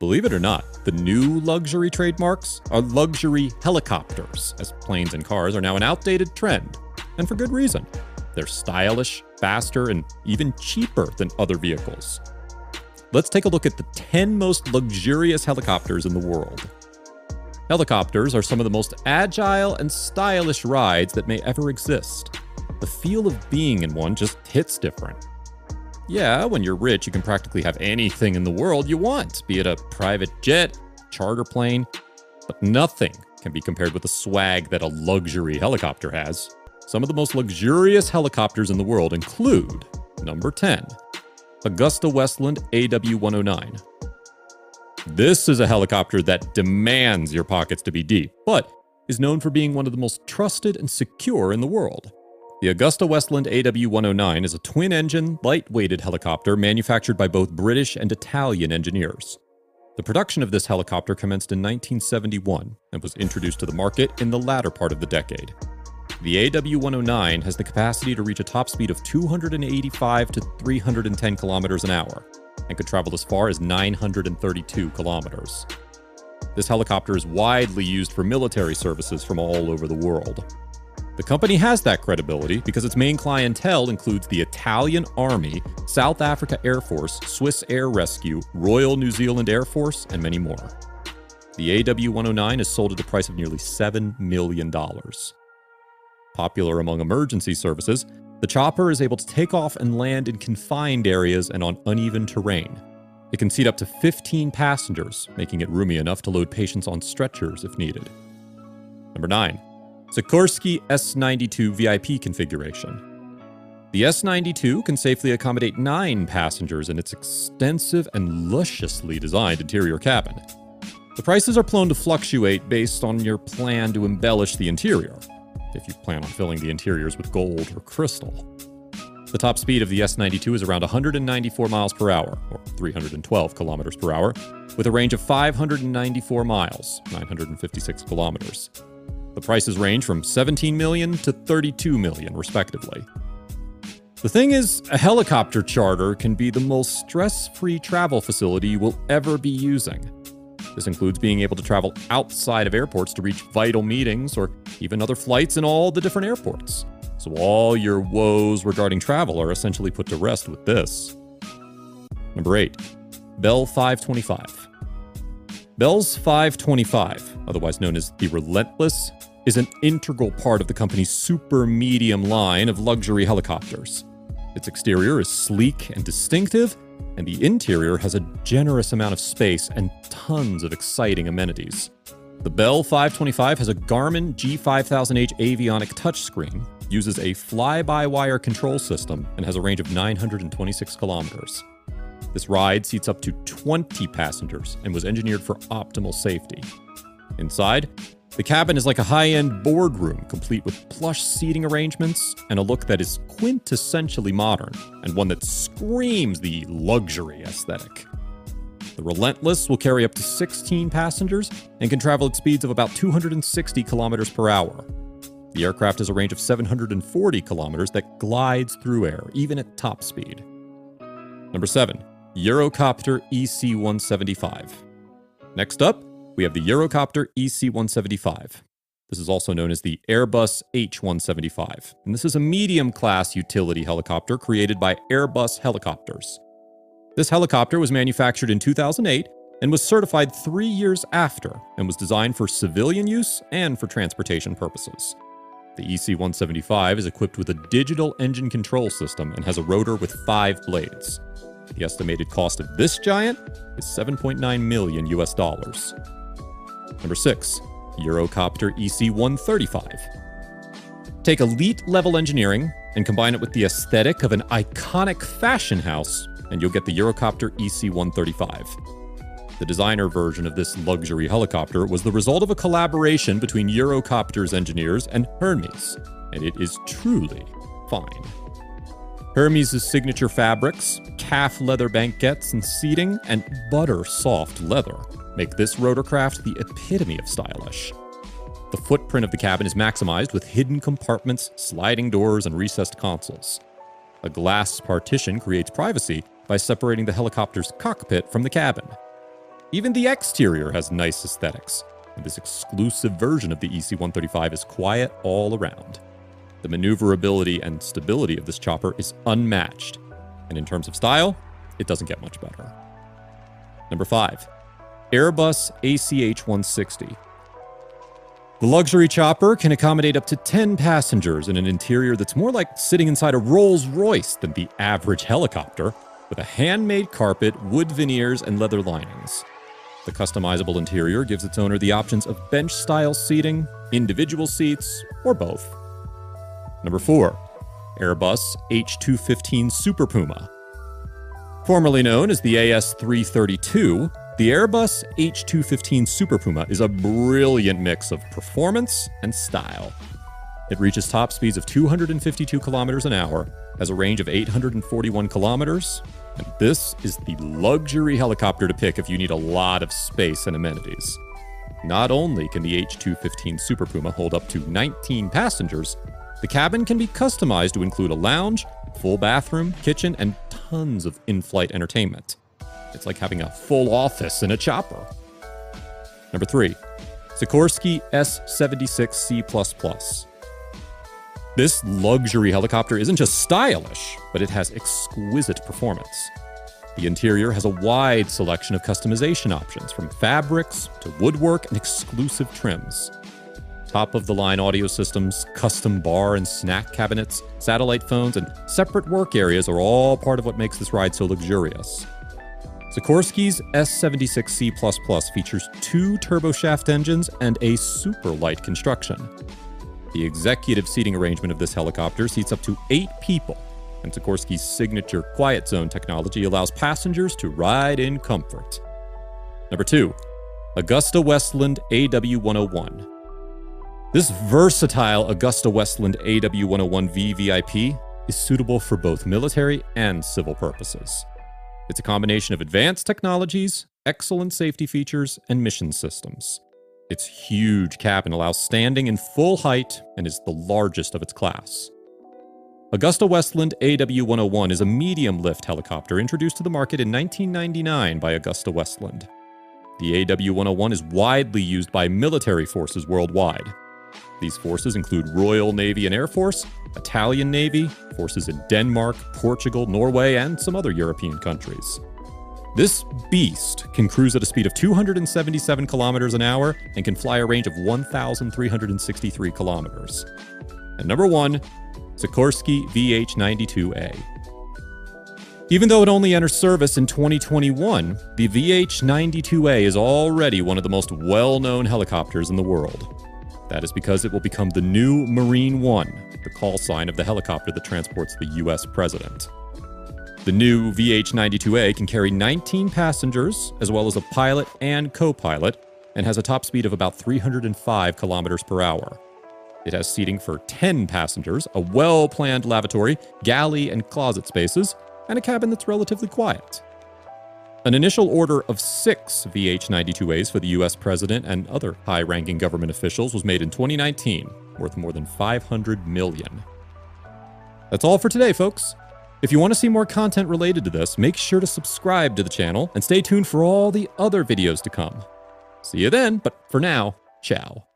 Believe it or not, the new luxury trademarks are luxury helicopters, as planes and cars are now an outdated trend, and for good reason. They're stylish, faster, and even cheaper than other vehicles. Let's take a look at the 10 most luxurious helicopters in the world. Helicopters are some of the most agile and stylish rides that may ever exist. The feel of being in one just hits different. Yeah, when you're rich, you can practically have anything in the world you want, be it a private jet, charter plane, but nothing can be compared with the swag that a luxury helicopter has. Some of the most luxurious helicopters in the world include number 10, Augusta Westland AW109. This is a helicopter that demands your pockets to be deep, but is known for being one of the most trusted and secure in the world. The Augusta Westland AW109 is a twin engine, light-weighted helicopter manufactured by both British and Italian engineers. The production of this helicopter commenced in 1971 and was introduced to the market in the latter part of the decade. The AW109 has the capacity to reach a top speed of 285 to 310 kilometers an hour and could travel as far as 932 kilometers. This helicopter is widely used for military services from all over the world. The company has that credibility because its main clientele includes the Italian Army, South Africa Air Force, Swiss Air Rescue, Royal New Zealand Air Force, and many more. The AW 109 is sold at a price of nearly $7 million. Popular among emergency services, the chopper is able to take off and land in confined areas and on uneven terrain. It can seat up to 15 passengers, making it roomy enough to load patients on stretchers if needed. Number 9. Sikorsky S92 VIP configuration. The S92 can safely accommodate nine passengers in its extensive and lusciously designed interior cabin. The prices are prone to fluctuate based on your plan to embellish the interior, if you plan on filling the interiors with gold or crystal. The top speed of the S92 is around 194 miles per hour, or 312 kilometers per hour, with a range of 594 miles, 956 kilometers. The prices range from 17 million to 32 million, respectively. The thing is, a helicopter charter can be the most stress free travel facility you will ever be using. This includes being able to travel outside of airports to reach vital meetings or even other flights in all the different airports. So, all your woes regarding travel are essentially put to rest with this. Number 8. Bell 525. Bell's 525, otherwise known as the Relentless is an integral part of the company's super medium line of luxury helicopters. Its exterior is sleek and distinctive, and the interior has a generous amount of space and tons of exciting amenities. The Bell 525 has a Garmin G5000H avionic touchscreen, uses a fly-by-wire control system, and has a range of 926 kilometers. This ride seats up to 20 passengers and was engineered for optimal safety. Inside, the cabin is like a high end boardroom, complete with plush seating arrangements and a look that is quintessentially modern, and one that screams the luxury aesthetic. The Relentless will carry up to 16 passengers and can travel at speeds of about 260 kilometers per hour. The aircraft has a range of 740 kilometers that glides through air, even at top speed. Number 7. Eurocopter EC 175. Next up, we have the Eurocopter EC-175. This is also known as the Airbus H-175, and this is a medium-class utility helicopter created by Airbus Helicopters. This helicopter was manufactured in 2008 and was certified three years after and was designed for civilian use and for transportation purposes. The EC-175 is equipped with a digital engine control system and has a rotor with five blades. The estimated cost of this giant is 7.9 million US dollars. Number 6. Eurocopter EC-135. Take elite level engineering and combine it with the aesthetic of an iconic fashion house, and you'll get the Eurocopter EC-135. The designer version of this luxury helicopter was the result of a collaboration between Eurocopter's engineers and Hermes, and it is truly fine. Hermes' signature fabrics, calf leather banquettes and seating, and butter soft leather make this rotorcraft the epitome of stylish. The footprint of the cabin is maximized with hidden compartments, sliding doors, and recessed consoles. A glass partition creates privacy by separating the helicopter's cockpit from the cabin. Even the exterior has nice aesthetics, and this exclusive version of the EC-135 is quiet all around. The maneuverability and stability of this chopper is unmatched, and in terms of style, it doesn't get much better. Number 5. Airbus ACH-160. The luxury chopper can accommodate up to 10 passengers in an interior that's more like sitting inside a Rolls Royce than the average helicopter, with a handmade carpet, wood veneers, and leather linings. The customizable interior gives its owner the options of bench style seating, individual seats, or both. Number 4. Airbus H215 Super Puma. Formerly known as the AS332, the Airbus H215 Super Puma is a brilliant mix of performance and style. It reaches top speeds of 252 kilometers an hour, has a range of 841 kilometers, and this is the luxury helicopter to pick if you need a lot of space and amenities. Not only can the H215 Super Puma hold up to 19 passengers, the cabin can be customized to include a lounge, full bathroom, kitchen, and tons of in flight entertainment. It's like having a full office in a chopper. Number three, Sikorsky S76C. This luxury helicopter isn't just stylish, but it has exquisite performance. The interior has a wide selection of customization options, from fabrics to woodwork and exclusive trims. Top of the line audio systems, custom bar and snack cabinets, satellite phones, and separate work areas are all part of what makes this ride so luxurious. Sikorsky's S76C features two turboshaft engines and a super light construction. The executive seating arrangement of this helicopter seats up to eight people, and Sikorsky's signature Quiet Zone technology allows passengers to ride in comfort. Number 2. Augusta Westland AW101. This versatile Augusta Westland AW101V VIP is suitable for both military and civil purposes. It's a combination of advanced technologies, excellent safety features, and mission systems. Its huge cabin allows standing in full height and is the largest of its class. Augusta Westland AW101 is a medium lift helicopter introduced to the market in 1999 by Augusta Westland. The AW101 is widely used by military forces worldwide. These forces include Royal Navy and Air Force, Italian Navy, forces in Denmark, Portugal, Norway, and some other European countries. This beast can cruise at a speed of 277 kilometers an hour and can fly a range of 1,363 kilometers. And number one, Sikorsky VH-92A. Even though it only entered service in 2021, the VH-92A is already one of the most well-known helicopters in the world. That is because it will become the new Marine One, the call sign of the helicopter that transports the US president. The new VH 92A can carry 19 passengers, as well as a pilot and co pilot, and has a top speed of about 305 kilometers per hour. It has seating for 10 passengers, a well planned lavatory, galley and closet spaces, and a cabin that's relatively quiet. An initial order of six VH 92As for the US president and other high ranking government officials was made in 2019, worth more than 500 million. That's all for today, folks. If you want to see more content related to this, make sure to subscribe to the channel and stay tuned for all the other videos to come. See you then, but for now, ciao.